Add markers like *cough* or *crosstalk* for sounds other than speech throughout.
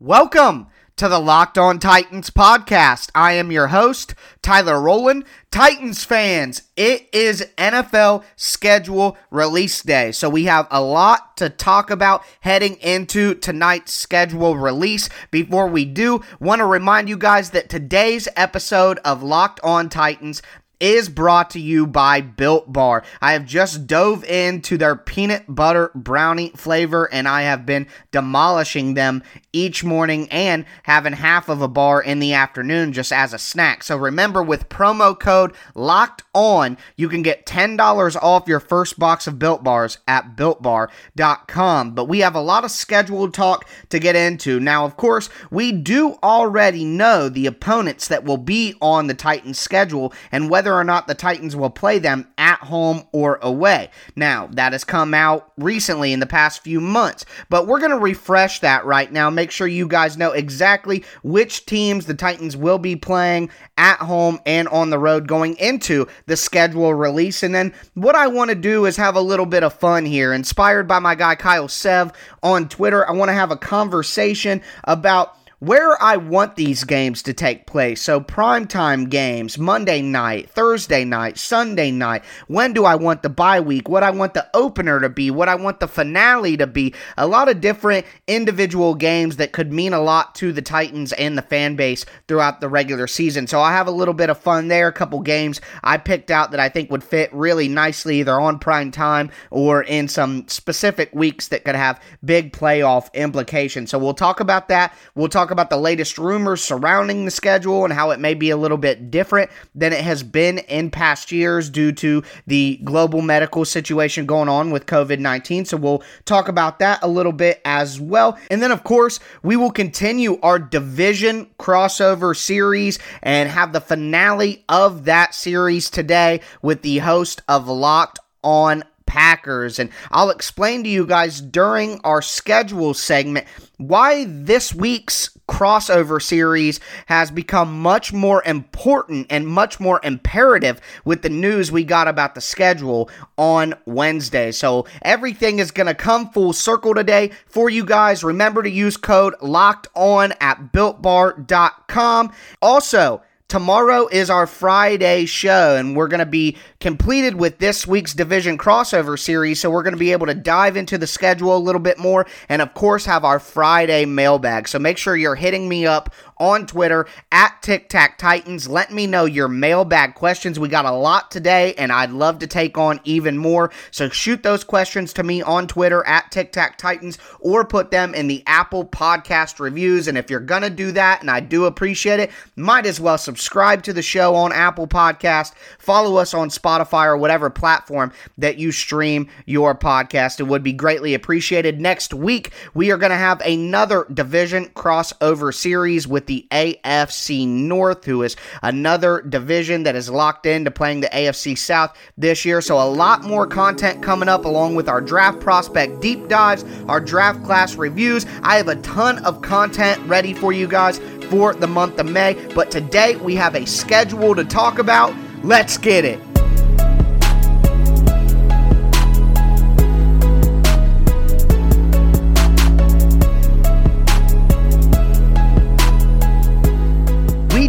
Welcome to the Locked On Titans podcast. I am your host, Tyler Rowland. Titans fans, it is NFL schedule release day. So we have a lot to talk about heading into tonight's schedule release. Before we do, want to remind you guys that today's episode of Locked On Titans is brought to you by Built Bar. I have just dove into their peanut butter brownie flavor and I have been demolishing them each morning and having half of a bar in the afternoon just as a snack. So remember with promo code locked on, you can get $10 off your first box of Built Bars at builtbar.com. But we have a lot of scheduled talk to get into. Now, of course, we do already know the opponents that will be on the Titans schedule and whether whether or not the Titans will play them at home or away. Now, that has come out recently in the past few months, but we're going to refresh that right now. Make sure you guys know exactly which teams the Titans will be playing at home and on the road going into the schedule release. And then what I want to do is have a little bit of fun here. Inspired by my guy Kyle Sev on Twitter, I want to have a conversation about where I want these games to take place. So, primetime games, Monday night, Thursday night, Sunday night. When do I want the bye week? What I want the opener to be? What I want the finale to be? A lot of different individual games that could mean a lot to the Titans and the fan base throughout the regular season. So, I have a little bit of fun there. A couple games I picked out that I think would fit really nicely either on prime time or in some specific weeks that could have big playoff implications. So, we'll talk about that. We'll talk talk about the latest rumors surrounding the schedule and how it may be a little bit different than it has been in past years due to the global medical situation going on with COVID 19. So we'll talk about that a little bit as well. And then, of course, we will continue our division crossover series and have the finale of that series today with the host of Locked on Packers. And I'll explain to you guys during our schedule segment why this week's crossover series has become much more important and much more imperative with the news we got about the schedule on Wednesday. So everything is going to come full circle today for you guys. Remember to use code locked on at builtbar.com. Also, Tomorrow is our Friday show, and we're going to be completed with this week's division crossover series. So, we're going to be able to dive into the schedule a little bit more and, of course, have our Friday mailbag. So, make sure you're hitting me up on Twitter at Tic Tac Titans. Let me know your mailbag questions. We got a lot today, and I'd love to take on even more. So shoot those questions to me on Twitter at Tic Tac Titans or put them in the Apple Podcast reviews. And if you're going to do that, and I do appreciate it, might as well subscribe to the show on Apple Podcast, follow us on Spotify or whatever platform that you stream your podcast. It would be greatly appreciated. Next week, we are going to have another division crossover series with the AFC North, who is another division that is locked into playing the AFC South this year. So, a lot more content coming up along with our draft prospect deep dives, our draft class reviews. I have a ton of content ready for you guys for the month of May. But today we have a schedule to talk about. Let's get it.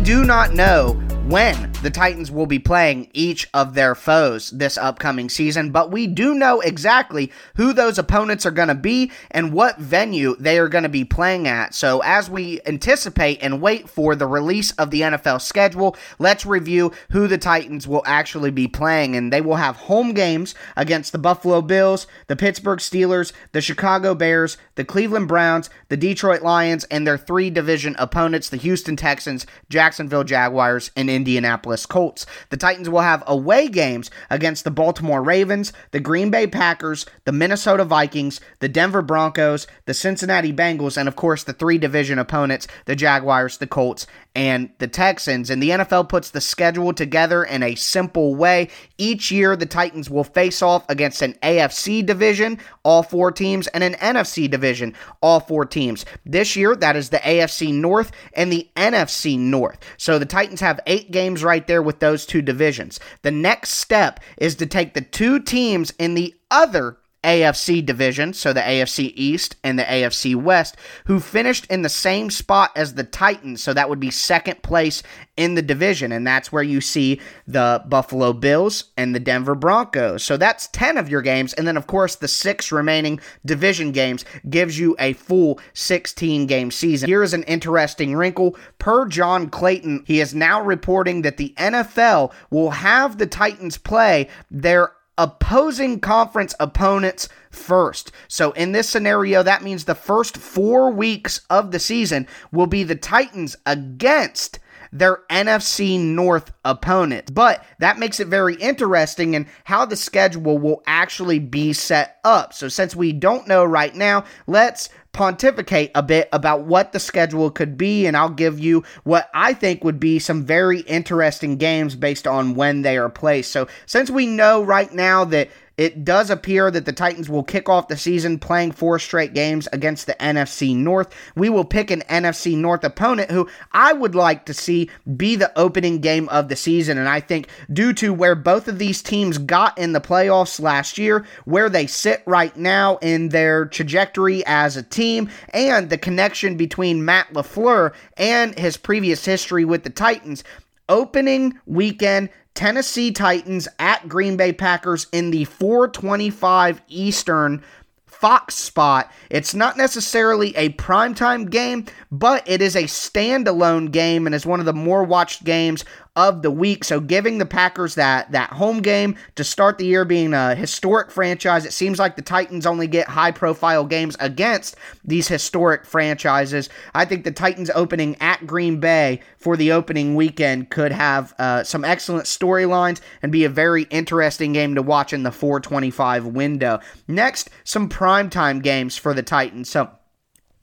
Do not know when the Titans will be playing each of their foes this upcoming season, but we do know exactly who those opponents are going to be and what venue they are going to be playing at. So, as we anticipate and wait for the release of the NFL schedule, let's review who the Titans will actually be playing. And they will have home games against the Buffalo Bills, the Pittsburgh Steelers, the Chicago Bears, the Cleveland Browns, the Detroit Lions, and their three division opponents, the Houston Texans, Jacksonville Jaguars, and Indianapolis. Colts. The Titans will have away games against the Baltimore Ravens, the Green Bay Packers, the Minnesota Vikings, the Denver Broncos, the Cincinnati Bengals, and of course the three division opponents, the Jaguars, the Colts, and the Texans. And the NFL puts the schedule together in a simple way. Each year, the Titans will face off against an AFC division, all four teams, and an NFC division, all four teams. This year, that is the AFC North and the NFC North. So the Titans have eight games right there with those two divisions. The next step is to take the two teams in the other AFC division, so the AFC East and the AFC West, who finished in the same spot as the Titans. So that would be second place in the division. And that's where you see the Buffalo Bills and the Denver Broncos. So that's 10 of your games. And then, of course, the six remaining division games gives you a full 16 game season. Here is an interesting wrinkle. Per John Clayton, he is now reporting that the NFL will have the Titans play their opposing conference opponents first. So in this scenario, that means the first four weeks of the season will be the Titans against their NFC North opponent. But that makes it very interesting in how the schedule will actually be set up. So since we don't know right now, let's pontificate a bit about what the schedule could be, and I'll give you what I think would be some very interesting games based on when they are placed. So, since we know right now that it does appear that the Titans will kick off the season playing four straight games against the NFC North. We will pick an NFC North opponent who I would like to see be the opening game of the season. And I think, due to where both of these teams got in the playoffs last year, where they sit right now in their trajectory as a team, and the connection between Matt LaFleur and his previous history with the Titans, opening weekend Tennessee Titans at Green Bay Packers in the 425 Eastern Fox spot. It's not necessarily a primetime game, but it is a standalone game and is one of the more watched games of the week. So giving the Packers that that home game to start the year being a historic franchise, it seems like the Titans only get high profile games against these historic franchises. I think the Titans opening at Green Bay for the opening weekend could have uh, some excellent storylines and be a very interesting game to watch in the 425 window. Next, some primetime games for the Titans. So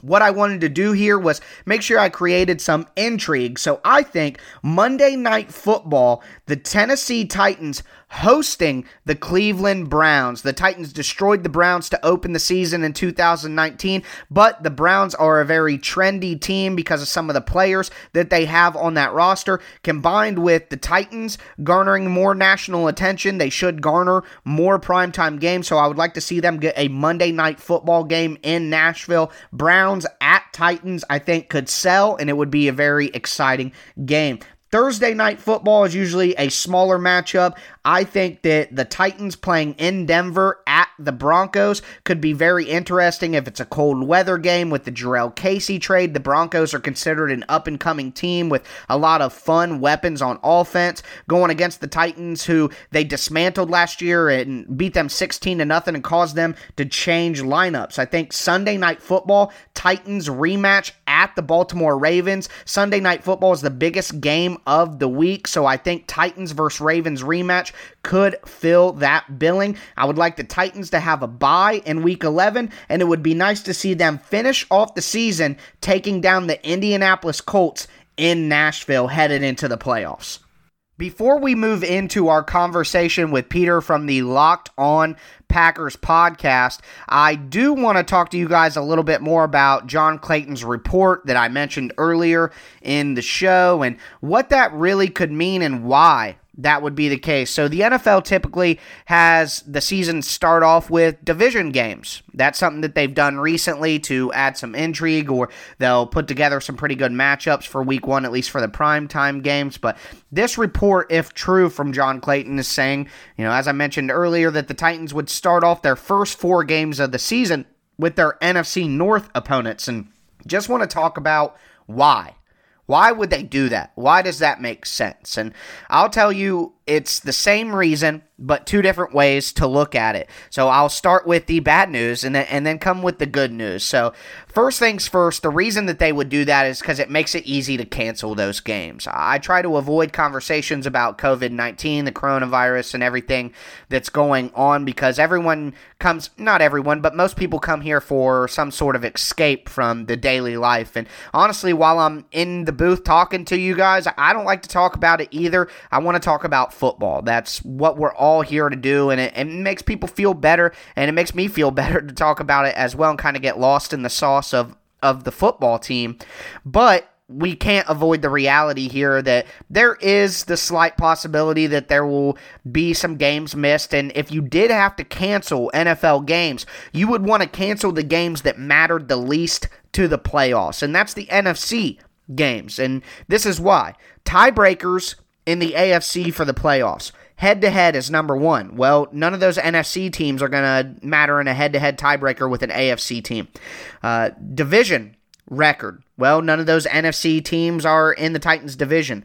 what I wanted to do here was make sure I created some intrigue. So I think Monday Night Football, the Tennessee Titans hosting the Cleveland Browns. The Titans destroyed the Browns to open the season in 2019, but the Browns are a very trendy team because of some of the players that they have on that roster. Combined with the Titans garnering more national attention, they should garner more primetime games. So I would like to see them get a Monday night football game in Nashville. Browns at Titans, I think, could sell, and it would be a very exciting game. Thursday night football is usually a smaller matchup. I think that the Titans playing in Denver at the Broncos could be very interesting if it's a cold weather game with the Jurrell Casey trade. The Broncos are considered an up and coming team with a lot of fun weapons on offense going against the Titans who they dismantled last year and beat them 16 to nothing and caused them to change lineups. I think Sunday night football, Titans rematch at the Baltimore Ravens. Sunday night football is the biggest game of the week, so I think Titans versus Ravens rematch could fill that billing. I would like the Titans to have a bye in week 11, and it would be nice to see them finish off the season taking down the Indianapolis Colts in Nashville headed into the playoffs. Before we move into our conversation with Peter from the Locked On Packers podcast, I do want to talk to you guys a little bit more about John Clayton's report that I mentioned earlier in the show and what that really could mean and why that would be the case. So the NFL typically has the season start off with division games. That's something that they've done recently to add some intrigue, or they'll put together some pretty good matchups for week one, at least for the prime time games. But this report, if true from John Clayton, is saying, you know, as I mentioned earlier, that the Titans would start off their first four games of the season with their NFC North opponents. And just want to talk about why. Why would they do that? Why does that make sense? And I'll tell you, it's the same reason, but two different ways to look at it. So I'll start with the bad news and then, and then come with the good news. So, first things first, the reason that they would do that is because it makes it easy to cancel those games. I try to avoid conversations about COVID 19, the coronavirus, and everything that's going on because everyone comes, not everyone, but most people come here for some sort of escape from the daily life. And honestly, while I'm in the booth talking to you guys, I don't like to talk about it either. I want to talk about football. That's what we're all here to do, and it, it makes people feel better, and it makes me feel *laughs* better to talk about it as well and kind of get lost in the sauce of of the football team. But we can't avoid the reality here that there is the slight possibility that there will be some games missed. And if you did have to cancel NFL games, you would want to cancel the games that mattered the least to the playoffs. And that's the NFC games. And this is why tiebreakers in the AFC for the playoffs. Head to head is number one. Well, none of those NFC teams are going to matter in a head to head tiebreaker with an AFC team. Uh, division record. Well, none of those NFC teams are in the Titans division.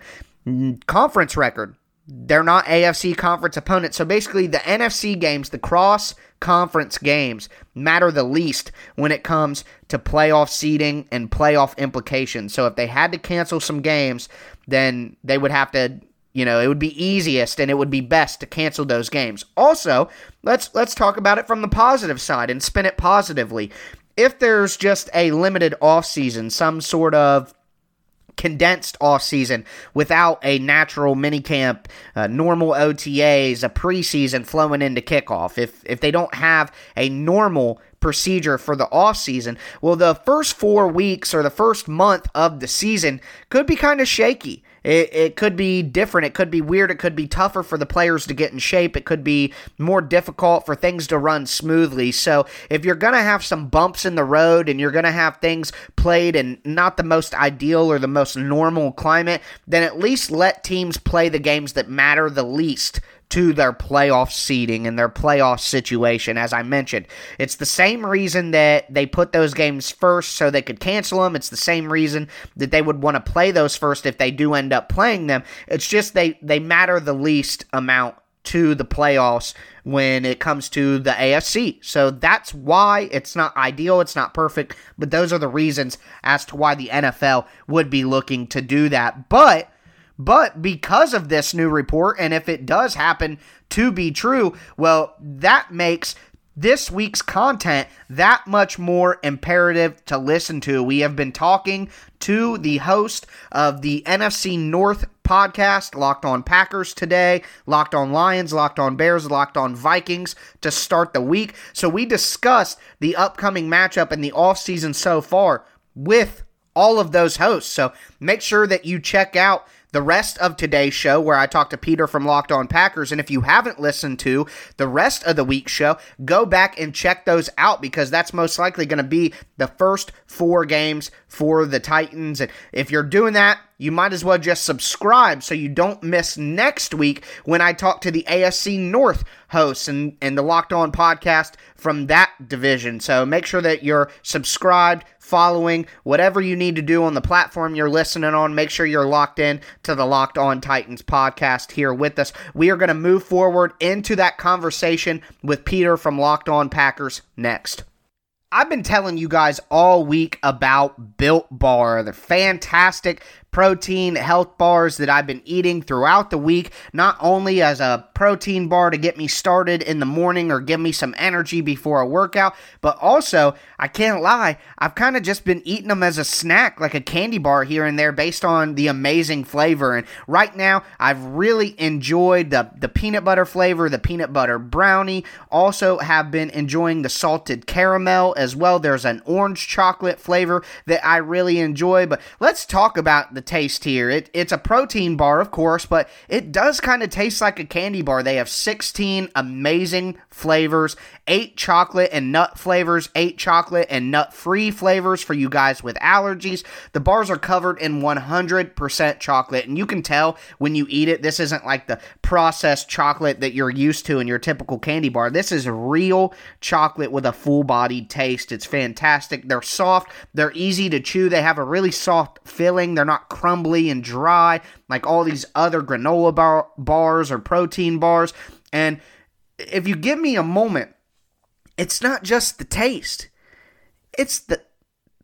Conference record. They're not AFC conference opponents. So basically, the NFC games, the cross conference games, matter the least when it comes to playoff seeding and playoff implications. So if they had to cancel some games, then they would have to you know, it would be easiest and it would be best to cancel those games. Also, let's let's talk about it from the positive side and spin it positively if there's just a limited off season, some sort of condensed off season without a natural minicamp, uh, normal OTAs, a preseason flowing into kickoff. If if they don't have a normal procedure for the off season, well, the first four weeks or the first month of the season could be kind of shaky. It, it could be different. It could be weird. It could be tougher for the players to get in shape. It could be more difficult for things to run smoothly. So, if you're going to have some bumps in the road and you're going to have things played in not the most ideal or the most normal climate, then at least let teams play the games that matter the least to their playoff seeding and their playoff situation, as I mentioned. It's the same reason that they put those games first so they could cancel them. It's the same reason that they would want to play those first if they do end up playing them. It's just they, they matter the least amount to the playoffs when it comes to the AFC. So that's why it's not ideal, it's not perfect, but those are the reasons as to why the NFL would be looking to do that. But but because of this new report, and if it does happen to be true, well, that makes this week's content that much more imperative to listen to. We have been talking to the host of the NFC North podcast, Locked On Packers today, Locked On Lions, Locked On Bears, Locked On Vikings to start the week. So we discussed the upcoming matchup in the offseason so far with all of those hosts. So make sure that you check out the rest of today's show, where I talked to Peter from Locked On Packers. And if you haven't listened to the rest of the week's show, go back and check those out because that's most likely going to be the first four games for the Titans. And if you're doing that, you might as well just subscribe so you don't miss next week when I talk to the AFC North hosts and, and the Locked On podcast from that division. So make sure that you're subscribed, following, whatever you need to do on the platform you're listening on. Make sure you're locked in to the Locked On Titans podcast here with us. We are going to move forward into that conversation with Peter from Locked On Packers next. I've been telling you guys all week about Built Bar, They're fantastic protein health bars that I've been eating throughout the week, not only as a protein bar to get me started in the morning or give me some energy before a workout, but also, I can't lie, I've kind of just been eating them as a snack, like a candy bar here and there based on the amazing flavor. And right now, I've really enjoyed the, the peanut butter flavor, the peanut butter brownie. Also, have been enjoying the salted caramel as well. There's an orange chocolate flavor that I really enjoy. But let's talk about the the taste here. It, it's a protein bar, of course, but it does kind of taste like a candy bar. They have 16 amazing flavors, eight chocolate and nut flavors, eight chocolate and nut free flavors for you guys with allergies. The bars are covered in 100% chocolate, and you can tell when you eat it, this isn't like the processed chocolate that you're used to in your typical candy bar. This is real chocolate with a full bodied taste. It's fantastic. They're soft, they're easy to chew, they have a really soft filling, they're not crumbly and dry like all these other granola bar- bars or protein bars. And if you give me a moment, it's not just the taste. It's the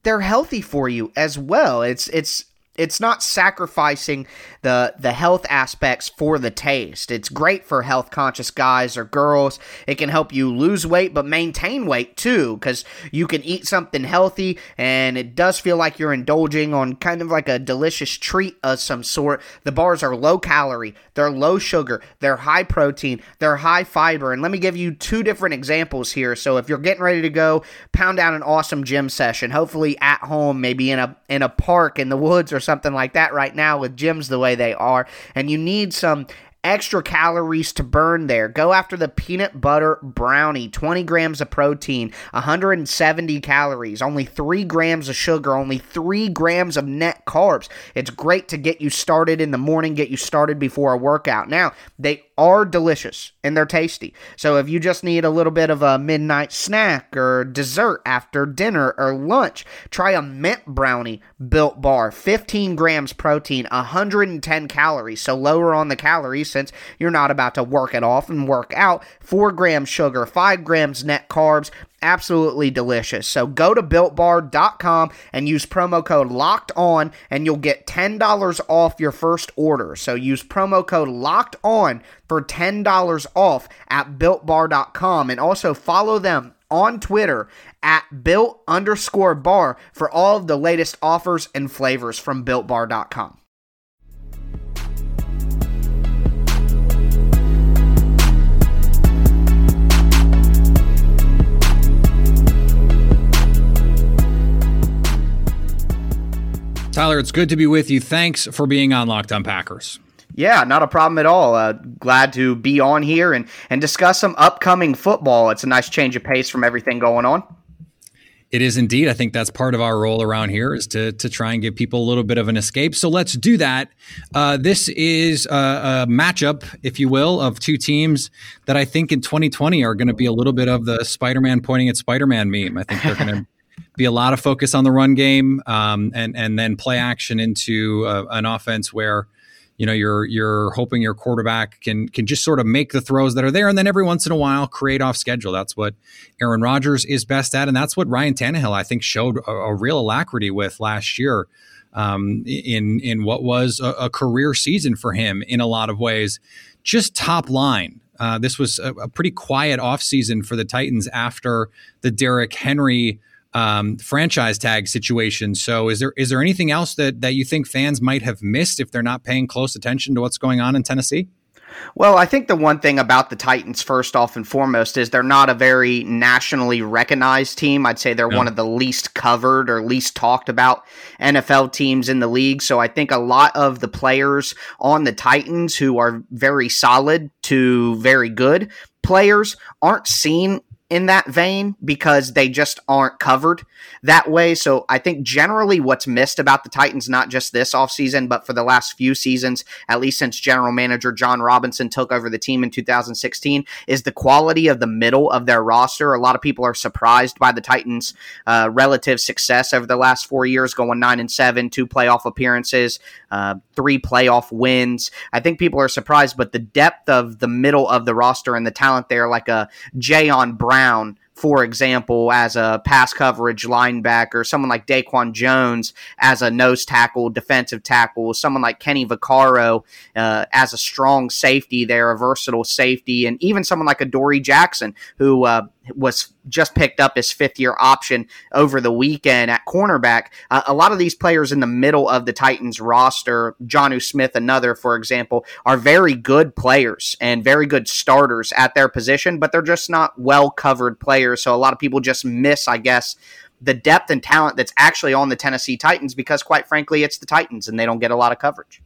they're healthy for you as well. It's it's it's not sacrificing the the health aspects for the taste. It's great for health conscious guys or girls. It can help you lose weight but maintain weight too cuz you can eat something healthy and it does feel like you're indulging on kind of like a delicious treat of some sort. The bars are low calorie, they're low sugar, they're high protein, they're high fiber. And let me give you two different examples here. So if you're getting ready to go pound out an awesome gym session, hopefully at home, maybe in a in a park in the woods or something like that right now with gyms the way they are, and you need some extra calories to burn there. Go after the peanut butter brownie, 20 grams of protein, 170 calories, only 3 grams of sugar, only 3 grams of net carbs. It's great to get you started in the morning, get you started before a workout. Now, they are delicious and they're tasty. So if you just need a little bit of a midnight snack or dessert after dinner or lunch, try a mint brownie built bar. 15 grams protein, 110 calories. So lower on the calories since you're not about to work it off and work out. 4 grams sugar, 5 grams net carbs, absolutely delicious. So go to builtbar.com and use promo code locked on and you'll get $10 off your first order. So use promo code locked on for $10 off at builtbar.com and also follow them on Twitter at built underscore bar for all of the latest offers and flavors from builtbar.com. Tyler, it's good to be with you. Thanks for being on Locked On Packers. Yeah, not a problem at all. Uh, glad to be on here and, and discuss some upcoming football. It's a nice change of pace from everything going on. It is indeed. I think that's part of our role around here is to to try and give people a little bit of an escape. So let's do that. Uh, this is a, a, matchup, if you will, of two teams that I think in 2020 are going to be a little bit of the Spider-Man pointing at Spider-Man meme. I think they're going *laughs* to be a lot of focus on the run game, um, and and then play action into uh, an offense where you know you're you're hoping your quarterback can can just sort of make the throws that are there, and then every once in a while create off schedule. That's what Aaron Rodgers is best at, and that's what Ryan Tannehill I think showed a, a real alacrity with last year. Um, in in what was a, a, career season for him in a lot of ways, just top line. Uh, this was a, a pretty quiet offseason for the Titans after the Derrick Henry um, franchise tag situation. So, is there is there anything else that that you think fans might have missed if they're not paying close attention to what's going on in Tennessee? Well, I think the one thing about the Titans, first off and foremost, is they're not a very nationally recognized team. I'd say they're no. one of the least covered or least talked about NFL teams in the league. So I think a lot of the players on the Titans who are very solid to very good players aren't seen in that vein because they just aren't covered that way. So I think generally what's missed about the Titans, not just this offseason, but for the last few seasons, at least since general manager Jon Robinson took over the team in 2016, is the quality of the middle of their roster. A lot of people are surprised by the Titans' uh, relative success over the last four years, going nine and seven, two playoff appearances, uh, three playoff wins. I think people are surprised, but the depth of the middle of the roster and the talent there, like a Jayon Brown, for example, as a pass coverage linebacker, someone like Daquan Jones as a nose tackle, defensive tackle, someone like Kenny Vaccaro uh, as a strong safety there, a versatile safety, and even someone like Adoree Jackson, who uh, was just picked up his fifth year option over the weekend at cornerback. Uh, a lot of these players in the middle of the Titans roster, Jonnu Smith, another, for example, are very good players and very good starters at their position, but they're just not well covered players. So a lot of people just miss, I guess, the depth and talent that's actually on the Tennessee Titans because, quite frankly, it's the Titans and they don't get a lot of coverage.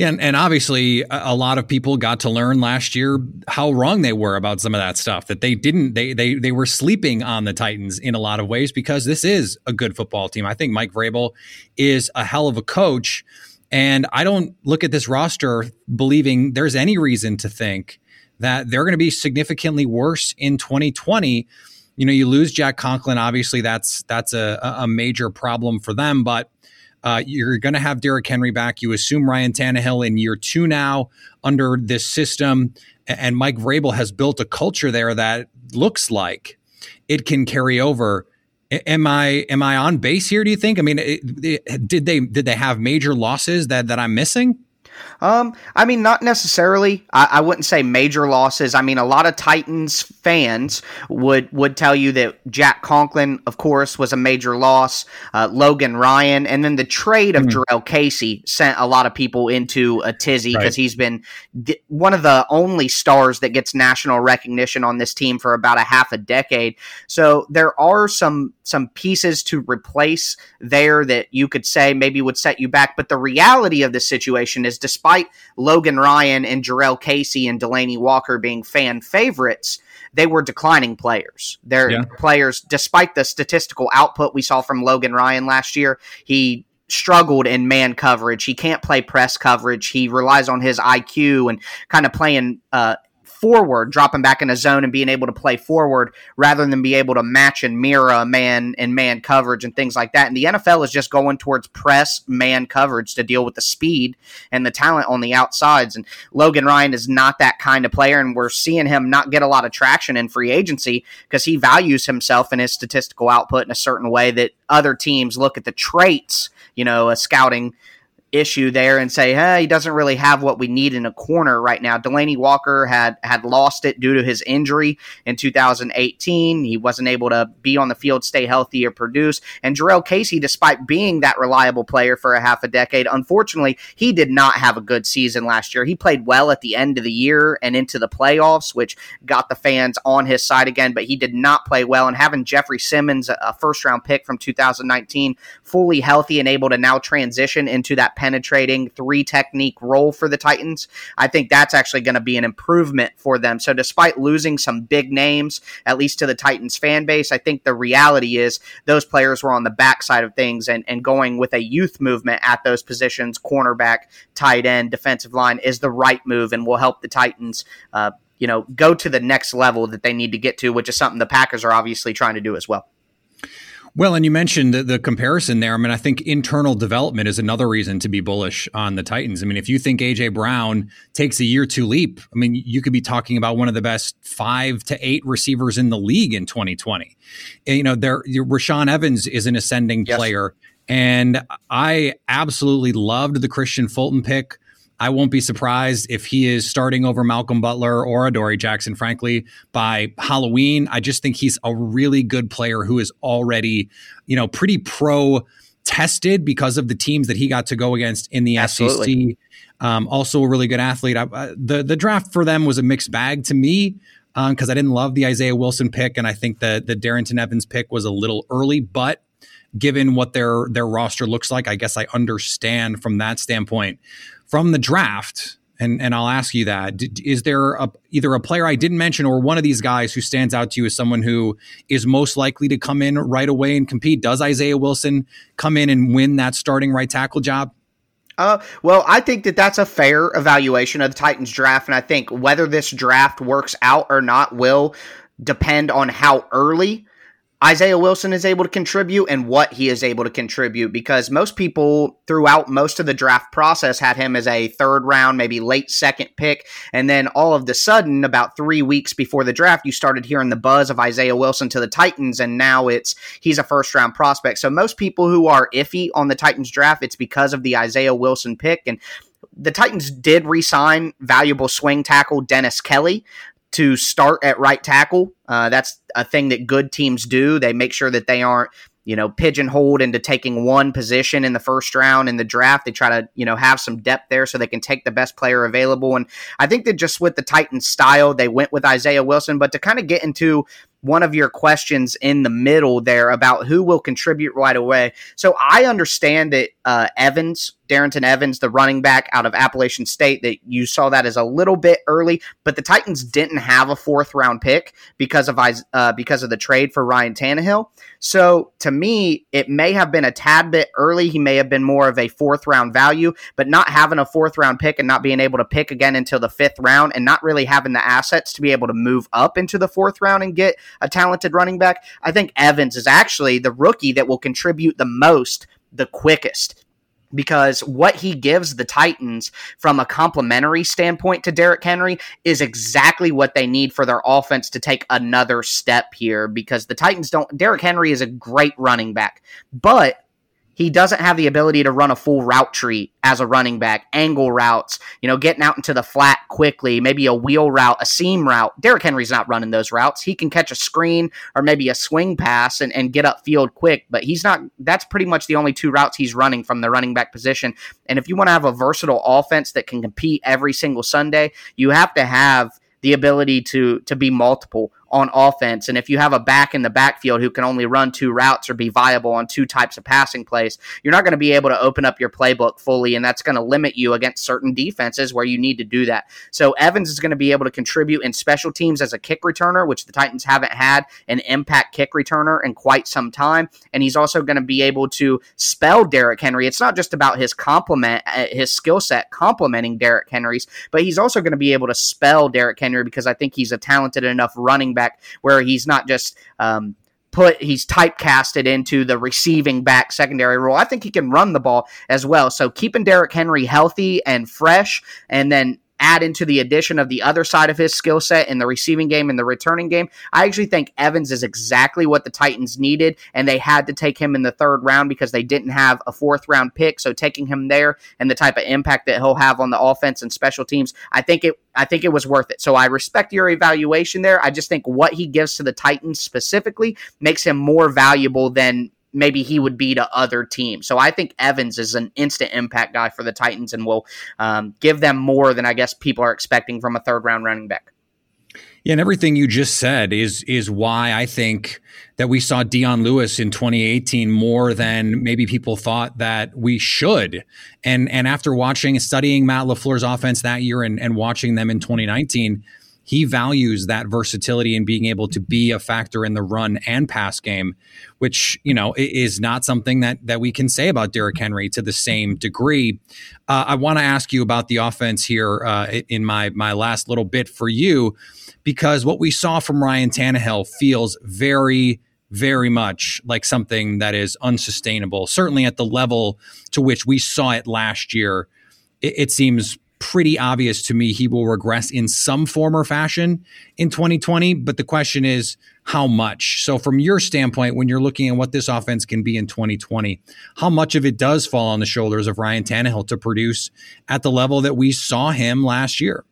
Yeah, and, and obviously, a, lot of people got to learn last year how wrong they were about some of that stuff. That they didn't, they they they were sleeping on the Titans in a lot of ways because this is a good football team. I think Mike Vrabel is a hell of a coach, and I don't look at this roster believing there's any reason to think that they're going to be significantly worse in 2020. You know, you lose Jack Conklin. Obviously, that's that's a, a major problem for them, but uh, you're going to have Derrick Henry back. You assume Ryan Tannehill in year two now under this system. And Mike Vrabel has built a culture there that looks like it can carry over. Am I am I on base here? Do you think? I mean, it, it, did they did they have major losses that that I'm missing? Um, I mean, not necessarily. I, I, wouldn't say major losses. I mean, a lot of Titans fans would would tell you that Jack Conklin, of course, was a major loss. Uh, Logan Ryan, and then the trade of mm. Jurrell Casey sent a lot of people into a tizzy because right. he's been th- one of the only stars that gets national recognition on this team for about a half a decade. So there are some some pieces to replace there that you could say maybe would set you back. But the reality of the situation is, despite Logan Ryan and Jurrell Casey and Delanie Walker being fan favorites, they were declining players. They're yeah. players, despite the statistical output we saw from Logan Ryan last year, he struggled in man coverage. He can't play press coverage. He relies on his IQ and kind of playing uh, forward, dropping back in a zone and being able to play forward rather than be able to match and mirror a man and man coverage and things like that. And the NFL is just going towards press man coverage to deal with the speed and the talent on the outsides. And Logan Ryan is not that kind of player, and we're seeing him not get a lot of traction in free agency because he values himself and his statistical output in a certain way that other teams look at the traits, you know, a scouting issue there and say, hey, he doesn't really have what we need in a corner right now. Delanie Walker had had lost it due to his injury in 2018. He wasn't able to be on the field, stay healthy, or produce. And Jurrell Casey, despite being that reliable player for a half a decade, unfortunately, he did not have a good season last year. He played well at the end of the year and into the playoffs, which got the fans on his side again, but he did not play well. And having Jeffrey Simmons, a first round pick from 2019, fully healthy and able to now transition into that penetrating three technique role for the Titans. I think that's actually going to be an improvement for them. So, despite losing some big names, at least to the Titans fan base, I think the reality is those players were on the backside of things and, and going with a youth movement at those positions, cornerback, tight end, defensive line, is the right move and will help the Titans. Uh, you know, go to the next level that they need to get to, which is something the Packers are obviously trying to do as well. Well, and you mentioned the, the, comparison there. I mean, I think internal development is another reason to be bullish on the Titans. I mean, if you think AJ Brown takes a year to leap, I mean, you could be talking about one of the best five to eight receivers in the league in 2020. And, you know, there Rashaan Evans is an ascending yes. player, and I absolutely loved the Kristian Fulton pick. I won't be surprised if he is starting over Malcolm Butler or Adoree Jackson, frankly, by Halloween. I just think he's a really good player who is already, you know, pretty pro tested because of the teams that he got to go against in the Absolutely. SEC. Um, also a really good athlete. I, uh, the the draft for them was a mixed bag to me because um, I didn't love the Isaiah Wilson pick, and I think the the Darrynton Evans pick was a little early, but given what their their roster looks like, I guess I understand from that standpoint from the draft, and and I'll ask you that: is there a, either a player I didn't mention or one of these guys who stands out to you as someone who is most likely to come in right away and compete? Does Isaiah Wilson come in and win that starting right tackle job? Uh, well, I think that that's a fair evaluation of the Titans draft, and I think whether this draft works out or not will depend on how early Isaiah Wilson is able to contribute and what he is able to contribute because most people throughout most of the draft process had him as a third round, maybe late second pick. And then all of the sudden, about three weeks before the draft, you started hearing the buzz of Isaiah Wilson to the Titans. And now it's he's a first round prospect. So most people who are iffy on the Titans draft, it's because of the Isaiah Wilson pick. And the Titans did re-sign valuable swing tackle Dennis Kelly to start at right tackle. Uh, that's a thing that good teams do. They make sure that they aren't, you know, pigeonholed into taking one position in the first round in the draft. They try to, you know, have some depth there so they can take the best player available. And I think that just with the Titans style, they went with Isaiah Wilson. But to kind of get into one of your questions in the middle there about who will contribute right away. So I understand that uh, Evans, Darrynton Evans, the running back out of Appalachian State, that you saw that as a little bit early, but the Titans didn't have a fourth round pick because of uh, because of the trade for Ryan Tannehill. So to me, it may have been a tad bit early. He may have been more of a fourth round value, but not having a fourth round pick and not being able to pick again until the fifth round and not really having the assets to be able to move up into the fourth round and get a talented running back. I think Evans is actually the rookie that will contribute the most, the quickest because what he gives the Titans from a complementary standpoint to Derrick Henry is exactly what they need for their offense to take another step here because the Titans don't Derrick Henry is a great running back, but he doesn't have the ability to run a full route tree as a running back, angle routes, you know, getting out into the flat quickly, maybe a wheel route, a seam route. Derrick Henry's not running those routes. He can catch a screen or maybe a swing pass and, and get upfield quick, but he's not, that's pretty much the only two routes he's running from the running back position. And if you want to have a versatile offense that can compete every single Sunday, you have to have the ability to to be multiple on offense. And if you have a back in the backfield who can only run two routes or be viable on two types of passing plays, you're not going to be able to open up your playbook fully. And that's going to limit you against certain defenses where you need to do that. So Evans is going to be able to contribute in special teams as a kick returner, which the Titans haven't had an impact kick returner in quite some time. And he's also going to be able to spell Derrick Henry. It's not just about his complement, uh, his skill set complementing Derrick Henry's, but he's also going to be able to spell Derrick Henry because I think he's a talented enough running back back where he's not just um, put he's typecasted into the receiving back secondary role. I think he can run the ball as well. So keeping Derrick Henry healthy and fresh, and then add into the addition of the other side of his skill set in the receiving game and the returning game. I actually think Evans is exactly what the Titans needed, and they had to take him in the third round because they didn't have a fourth round pick. So taking him there and the type of impact that he'll have on the offense and special teams, I think it I think it was worth it. So I respect your evaluation there. I just think what he gives to the Titans specifically makes him more valuable than maybe he would be to other teams. So I think Evans is an instant impact guy for the Titans and will um, give them more than I guess people are expecting from a third round running back. Yeah, and everything you just said is is why I think that we saw Dion Lewis in 2018 more than maybe people thought that we should. And and after watching and studying Matt LaFleur's offense that year and, and watching them in 2019, he values that versatility and being able to be a factor in the run and pass game, which you know is not something that that we can say about Derrick Henry to the same degree. Uh, I want to ask you about the offense here uh, in my my last little bit for you, because what we saw from Ryan Tannehill feels very very much like something that is unsustainable. Certainly at the level to which we saw it last year, it, it seems pretty obvious to me he will regress in some form or fashion in 2020. But the question is, how much? So, from your standpoint, when you're looking at what this offense can be in 2020, how much of it does fall on the shoulders of Ryan Tannehill to produce at the level that we saw him last year?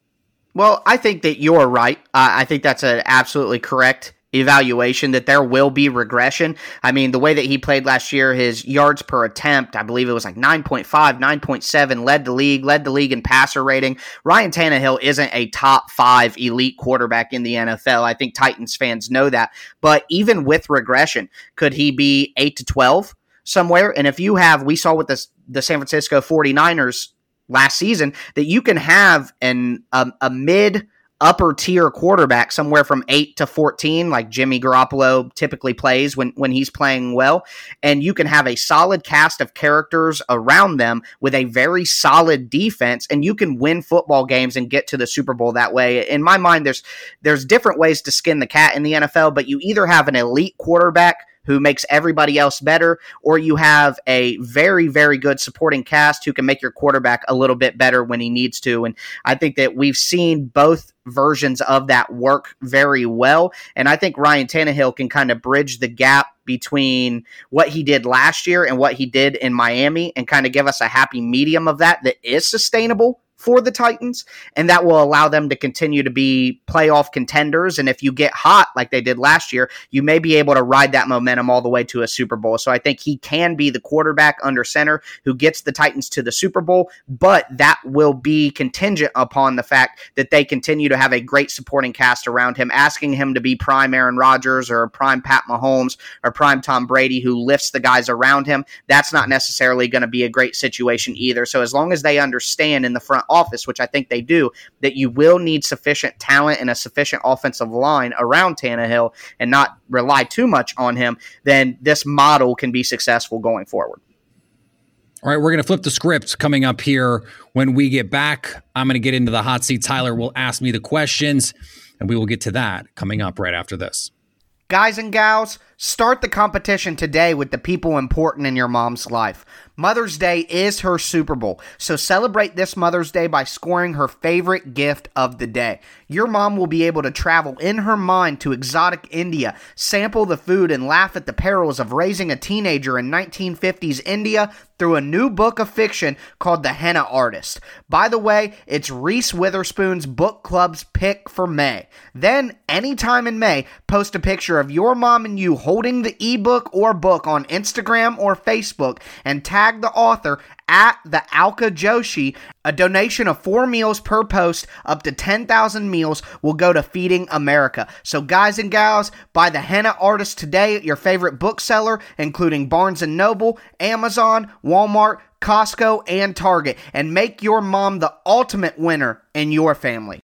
Well, I think that you're right. Uh, I think that's an absolutely correct evaluation that there will be regression. I mean, the way that he played last year, his yards per attempt, I believe it was like 9.5, 9.7, led the league, led the league in passer rating. Ryan Tannehill isn't a top five elite quarterback in the NFL. I think Titans fans know that. But even with regression, could he be 8 to 12 somewhere? And if you have, we saw with the, the San Francisco 49ers last season, that you can have an a, a mid – upper tier quarterback somewhere from 8 to 14 like Jimmy Garoppolo typically plays when when he's playing well. And you can have a solid cast of characters around them with a very solid defense and you can win football games and get to the Super Bowl that way. In my mind there's there's different ways to skin the cat in the NFL but you either have an elite quarterback who makes everybody else better, or you have a very, very good supporting cast who can make your quarterback a little bit better when he needs to. And I think that we've seen both versions of that work very well. And I think Ryan Tannehill can kind of bridge the gap between what he did last year and what he did in Miami and kind of give us a happy medium of that that is sustainable for the Titans, and that will allow them to continue to be playoff contenders. And if you get hot like they did last year, you may be able to ride that momentum all the way to a Super Bowl. So I think he can be the quarterback under center who gets the Titans to the Super Bowl, but that will be contingent upon the fact that they continue to have a great supporting cast around him, asking him to be prime Aaron Rodgers or prime Pat Mahomes or prime Tom Brady who lifts the guys around him. That's not necessarily going to be a great situation either. So as long as they understand in the front office, which I think they do, that you will need sufficient talent and a sufficient offensive line around Tannehill and not rely too much on him, then this model can be successful going forward. All right, we're going to flip the script coming up here. When we get back, I'm going to get into the hot seat. Tyler will ask me the questions, and we will get to that coming up right after this. Guys and gals, Start the competition today with the people important in your mom's life. Mother's Day is her Super Bowl, so celebrate this Mother's Day by scoring her favorite gift of the day. Your mom will be able to travel in her mind to exotic India, sample the food, and laugh at the perils of raising a teenager in 1950s India through a new book of fiction called The Henna Artist. By the way, it's Reese Witherspoon's book club's pick for May. Then, anytime in May, post a picture of your mom and you holding the ebook or book on Instagram or Facebook and tag the author at the Alka Joshi. A donation of four meals per post, up to 10,000 meals, will go to Feeding America. So, guys and gals, buy the Henna Artist today at your favorite bookseller, including Barnes & Noble, Amazon, Walmart, Costco, and Target, and make your mom the ultimate winner in your family.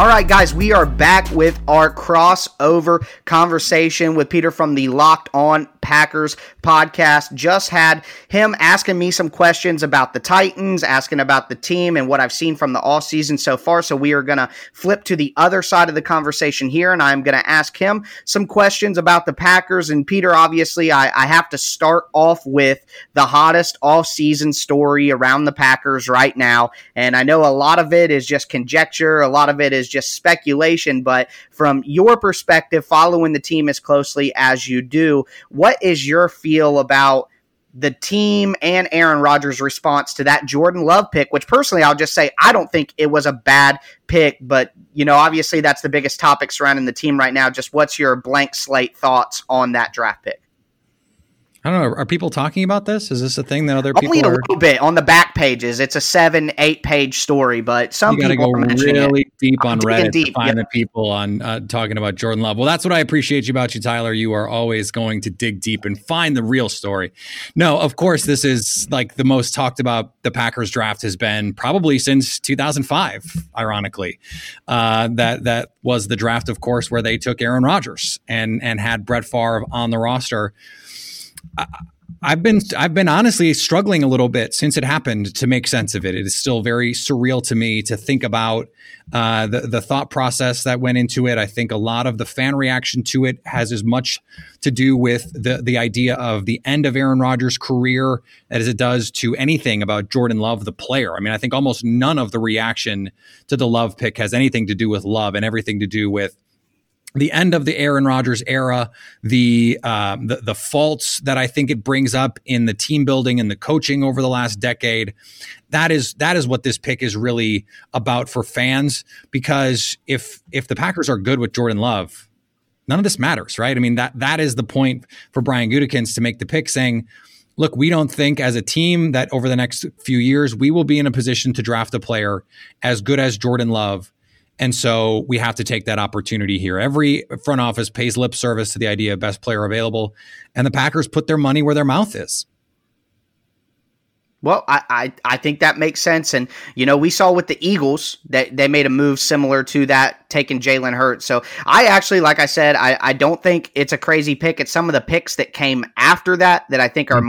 All right, guys, we are back with our crossover conversation with Peter from the Locked On Packers podcast. Just had him asking me some questions about the Titans, asking about the team and what I've seen from the all season so far. So we are going to flip to the other side of the conversation here, and I'm going to ask him some questions about the Packers. And Peter, obviously, I, I have to start off with the hottest all season story around the Packers right now. And I know a lot of it is just conjecture, a lot of it is just speculation, but from your perspective, following the team as closely as you do, what is your feel about the team and Aaron Rodgers' response to that Jordan Love pick, which personally I'll just say I don't think it was a bad pick, but you know, obviously that's the biggest topic surrounding the team right now. Just what's your blank slate thoughts on that draft pick? I don't know. Are people talking about this? Is this a thing that other people Only a little bit on the back pages. It's a seven, eight page story, but some you people go really it. deep on Reddit deep, to find yep. the people on uh, talking about Jordan Love. Well, that's what I appreciate you about you, Tyler. You are always going to dig deep and find the real story. No, of course, this is like the most talked about the Packers draft has been probably since 2005. Ironically, uh, that that was the draft, of course, where they took Aaron Rodgers and and had Brett Favre on the roster. I've been I've been honestly struggling a little bit since it happened to make sense of it. It is still very surreal to me to think about uh, the the thought process that went into it. I think a lot of the fan reaction to it has as much to do with the the idea of the end of Aaron Rodgers' career as it does to anything about Jordan Love, the player. I mean, I think almost none of the reaction to the Love pick has anything to do with Love and everything to do with the end of the Aaron Rodgers era, the, um, the the faults that I think it brings up in the team building and the coaching over the last decade, that is that is what this pick is really about for fans. Because if if the Packers are good with Jordan Love, none of this matters, right? I mean that that is the point for Brian Gutekunst to make the pick, saying. Look, we don't think as a team that over the next few years we will be in a position to draft a player as good as Jordan Love and so we have to take that opportunity here. Every front office pays lip service to the idea of best player available, and the Packers put their money where their mouth is. Well, I, I, I think that makes sense. And, you know, we saw with the Eagles that they made a move similar to that, taking Jalen Hurts. So I actually, like I said, I, I don't think it's a crazy pick. It's some of the picks that came after that that I think are mm-hmm.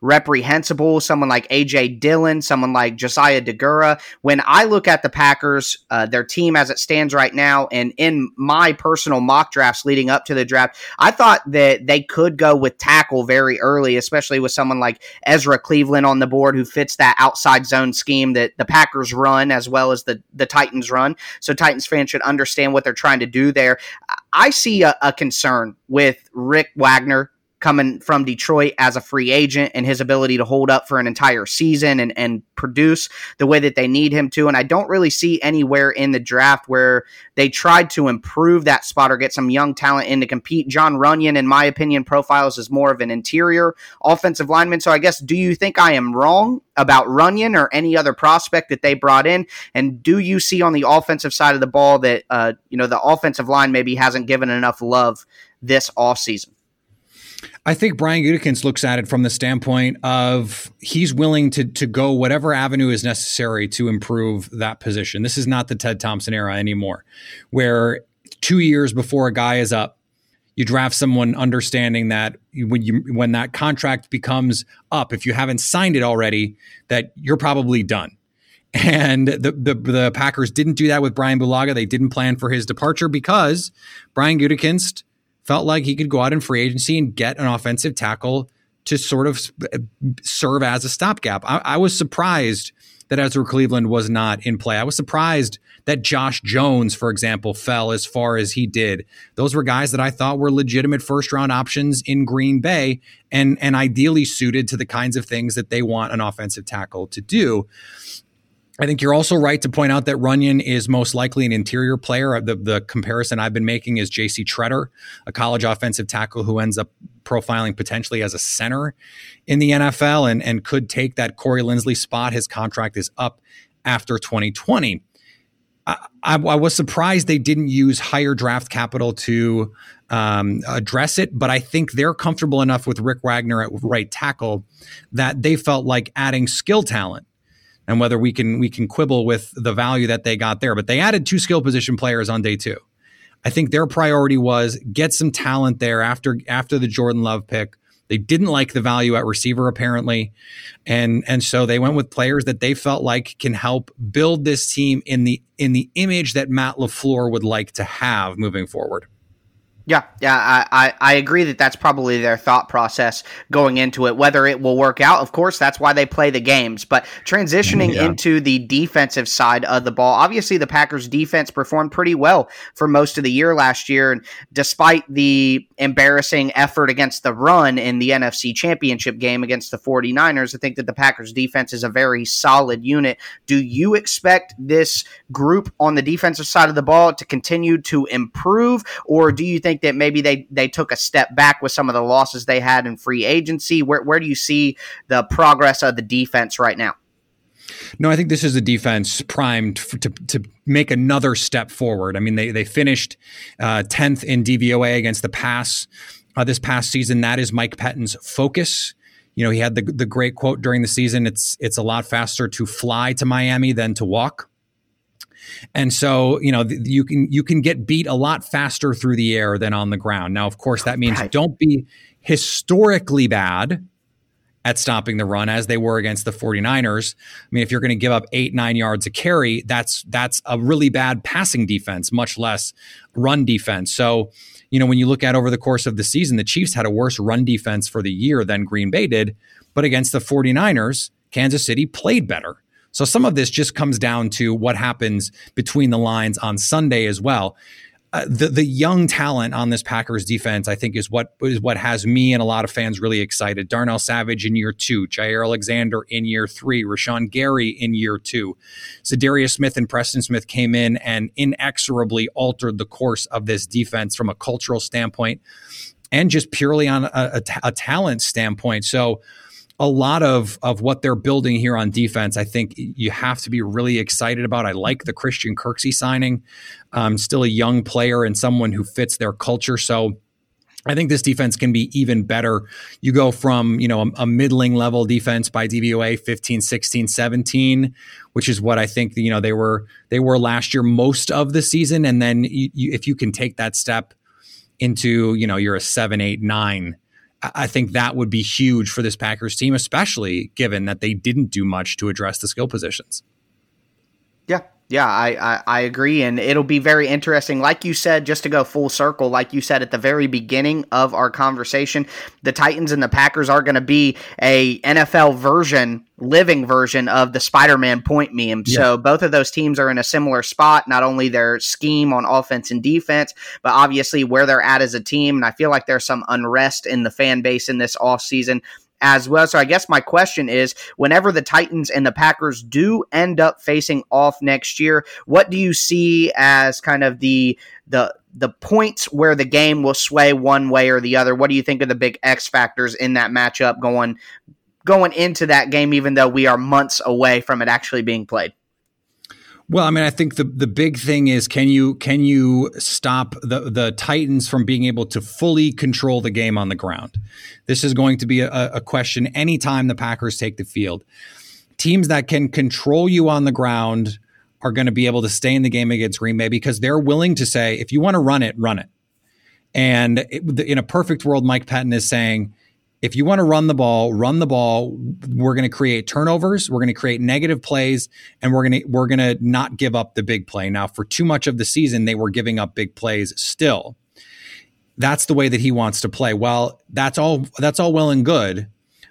Reprehensible. Someone like AJ Dillon, someone like Josiah Deguara. When I look at the Packers, uh, their team as it stands right now, and in my personal mock drafts leading up to the draft, I thought that they could go with tackle very early, especially with someone like Ezra Cleveland on the board who fits that outside zone scheme that the Packers run as well as the, the Titans run. So Titans fans should understand what they're trying to do there. I see a, a concern with Rick Wagner coming from Detroit as a free agent and his ability to hold up for an entire season and, and produce the way that they need him to. And I don't really see anywhere in the draft where they tried to improve that spot or get some young talent in to compete. John Runyan, in my opinion, profiles as more of an interior offensive lineman. So I guess, do you think I am wrong about Runyan or any other prospect that they brought in? And do you see on the offensive side of the ball that, uh, you know, the offensive line maybe hasn't given enough love this offseason? I think Brian Gutekunst looks at it from the standpoint of he's willing to to go whatever avenue is necessary to improve that position. This is not the Ted Thompson era anymore, where two years before a guy is up, You draft someone understanding that when you when that contract becomes up, if you haven't signed it already, that you're probably done. And the, the, the Packers didn't do that with Brian Bulaga. They didn't plan for his departure because Brian Gutekunst felt like he could go out in free agency and get an offensive tackle to sort of serve as a stopgap. I, I was surprised that Ezra Cleveland was not in play. I was surprised that Josh Jones, for example, fell as far as he did. Those were guys that I thought were legitimate first round options in Green Bay and and ideally suited to the kinds of things that they want an offensive tackle to do. I think you're also right to point out that Runyan is most likely an interior player. The, the comparison I've been making is J.C. Tretter, a college offensive tackle who ends up profiling potentially as a center in the NFL and, and could take that Corey Linsley spot. His contract is up after 2020. I, I, I was surprised they didn't use higher draft capital to um, address it, but I think they're comfortable enough with Rick Wagner at right tackle that they felt like adding skill talent and whether we can we can quibble with the value that they got there. But they added two skill position players on day two. I think their priority was get some talent there after after the Jordan Love pick. They didn't like the value at receiver apparently, and and so they went with players that they felt like can help build this team in the in the image that Matt LaFleur would like to have moving forward. Yeah, yeah, I, I, I, agree that that's probably their thought process going into it. Whether it will work out, of course, that's why they play the games. But transitioning yeah. into the defensive side of the ball, obviously the Packers' defense performed pretty well for most of the year last year. And despite the embarrassing effort against the run in the NFC Championship game against the 49ers, I think that the Packers' defense is a very solid unit. Do you expect this group on the defensive side of the ball to continue to improve, or do you think think that maybe they they took a step back with some of the losses they had in free agency? Where where do you see the progress of the defense right now? No, I think this is a defense primed for, to to make another step forward. I mean, they they finished uh, tenth uh, in DVOA against the pass uh, this past season. That is Mike Pettine's focus. You know, he had the the great quote during the season. It's it's a lot faster to fly to Miami than to walk. And so, you know, you can you can get beat a lot faster through the air than on the ground. Now, of course, that means right. don't be historically bad at stopping the run as they were against the 49ers. I mean, if you're going to give up 8 9 yards a carry, that's that's a really bad passing defense, much less run defense. So, you know, when you look at over the course of the season, the Chiefs had a worse run defense for the year than Green Bay did, but against the 49ers, Kansas City played better. So some of this just comes down to what happens between the lines on Sunday as well. Uh, the the young talent on this Packers defense, I think, is what is what has me and a lot of fans really excited. Darnell Savage in year two, Jaire Alexander in year three, Rashan Gary in year two, Za'Darius Smith and Preston Smith came in and inexorably altered the course of this defense from a cultural standpoint and just purely on a talent standpoint. So a lot of of what they're building here on defense. I think you have to be really excited about. I like the Christian Kirksey signing. Um, still a young player and someone who fits their culture. So. I think this defense can be even better. You go from, you know, a, a, middling level defense by DVOA 15, 16, 17, which is what I think, you know, they were they were last year most of the season and then you, you, if you can take that step into, you know, you're a 7, 8, 9 I think that would be huge for this Packers team, especially given that they didn't do much to address the skill positions. Yeah, yeah, I, I, I, agree. And it'll be very interesting. Like you said, just to go full circle, like you said at the very beginning of our conversation, the Titans and the Packers are going to be a NFL version, living version of the Spider Man point meme. Yeah. So both of those teams are in a similar spot, not only their scheme on offense and defense, but obviously where they're at as a team. And I feel like there's some unrest in the fan base in this offseason as well. So I guess my question is whenever the Titans and the Packers do end up facing off next year, what do you see as kind of the the the points where the game will sway one way or the other? What do you think are the big X factors in that matchup going going into that game even though we are months away from it actually being played? Well, I mean, I think the the big thing is can you can you stop the the Titans from being able to fully control the game on the ground? This is going to be a, a question anytime the Packers take the field. Teams that can control you on the ground are going to be able to stay in the game against Green Bay because they're willing to say, if you want to run it, run it. And it, in a perfect world, Mike Pettine is saying, if you want to run the ball, run the ball. We're going to create turnovers. We're going to create negative plays, and we're going to we're going to not give up the big play. Now, for too much of the season, they were giving up big plays still. That's the way that he wants to play. Well, that's all that's all well and good,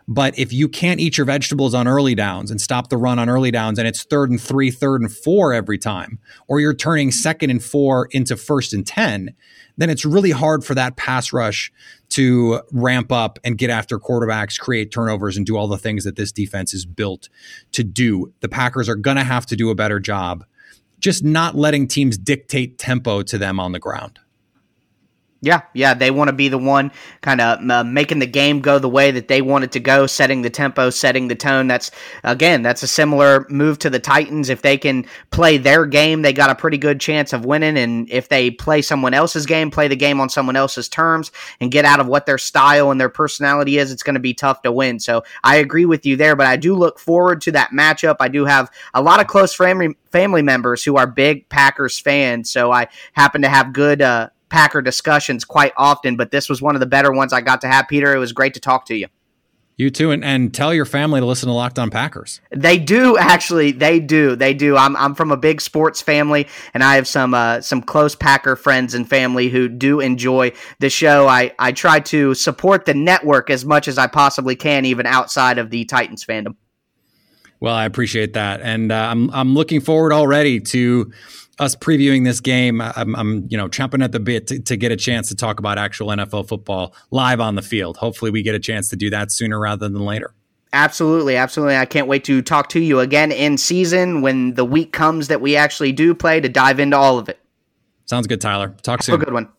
but if you can't eat your vegetables on early downs and stop the run on early downs, and it's third and three, third and four every time, or you're turning second and four into first and ten, then it's really hard for that pass rush to ramp up and get after quarterbacks, create turnovers, and do all the things that this defense is built to do. The Packers are going to have to do a better job just not letting teams dictate tempo to them on the ground. Yeah, yeah, they want to be the one kind of uh, making the game go the way that they want it to go, setting the tempo, setting the tone. That's again, that's a similar move to the Titans. If they can play their game, they got a pretty good chance of winning. And if they play someone else's game, play the game on someone else's terms, and get out of what their style and their personality is, it's going to be tough to win. So I agree with you there, but I do look forward to that matchup. I do have a lot of close family family members who are big Packers fans, so I happen to have good. Uh, Packer discussions quite often, but this was one of the better ones I got to have. Peter, it was great to talk to you. You too, and, and tell your family to listen to Locked On Packers. They do actually. They do. They do. I'm I'm from a big sports family, and I have some uh, some close Packer friends and family who do enjoy the show. I I try to support the network as much as I possibly can, even outside of the Titans fandom. Well, I appreciate that, and uh, I'm I'm looking forward already to us previewing this game, I'm, I'm, you know chomping at the bit to, to, get a chance to talk about actual NFL football live on the field. Hopefully, we get a chance to do that sooner rather than later. Absolutely, absolutely. I can't wait to talk to you again in season when the week comes that we actually do play to dive into all of it. Sounds good, Tyler. Talk Have soon. a good one.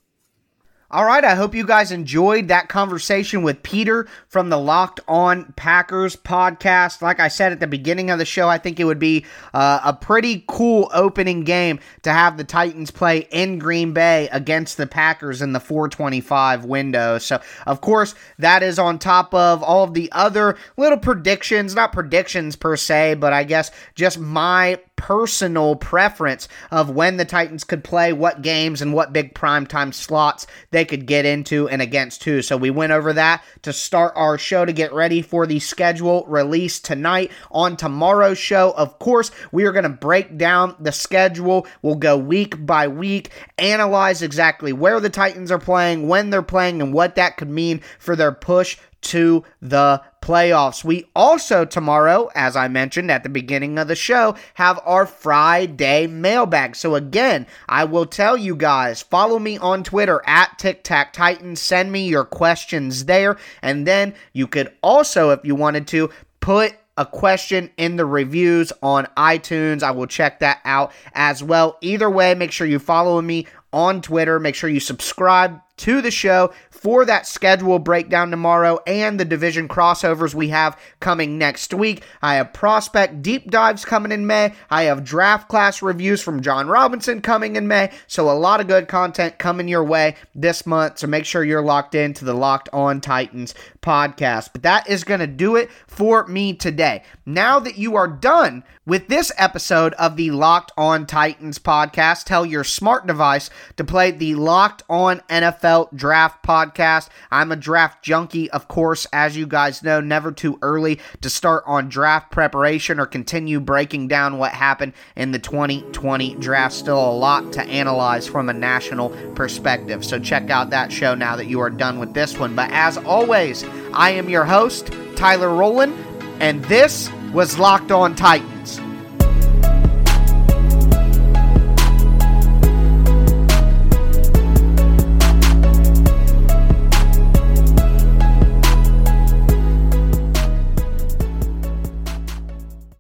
All right, I hope you guys enjoyed that conversation with Peter from the Locked On Packers podcast. Like I said at the beginning of the show, I think it would be uh, a pretty cool opening game to have the Titans play in Green Bay against the Packers in the 425 window. So, of course, that is on top of all of the other little predictions, not predictions per se, but I guess just my personal preference of when the Titans could play, what games, and what big primetime slots they could get into and against who. So we went over that to start our show to get ready for the schedule release tonight. On tomorrow's show, of course, we are going to break down the schedule. We'll go week by week, analyze exactly where the Titans are playing, when they're playing, and what that could mean for their push to the playoffs. We also tomorrow, as I mentioned at the beginning of the show, have our Friday mailbag. So again, I will tell you guys, follow me on Twitter at Tic Tac Titans. Send me your questions there. And then you could also, if you wanted to, put a question in the reviews on iTunes. I will check that out as well. Either way, make sure you follow me on Twitter. Make sure you subscribe to the show for that schedule breakdown tomorrow and the division crossovers we have coming next week. I have prospect deep dives coming in May. I have draft class reviews from Jon Robinson coming in May. So, a lot of good content coming your way this month. So, make sure you're locked into the Locked On Titans podcast. But that is going to do it for me today. Now that you are done with this episode of the Locked On Titans podcast, tell your smart device to play the Locked On NFL Draft podcast. I'm a draft junkie, of course, as you guys know, never too early to start on draft preparation or continue breaking down what happened in the 2020 draft. Still a lot to analyze from a national perspective. So check out that show now that you are done with this one. But as always, I am your host, Tyler Rowland, and this was Locked On Titans.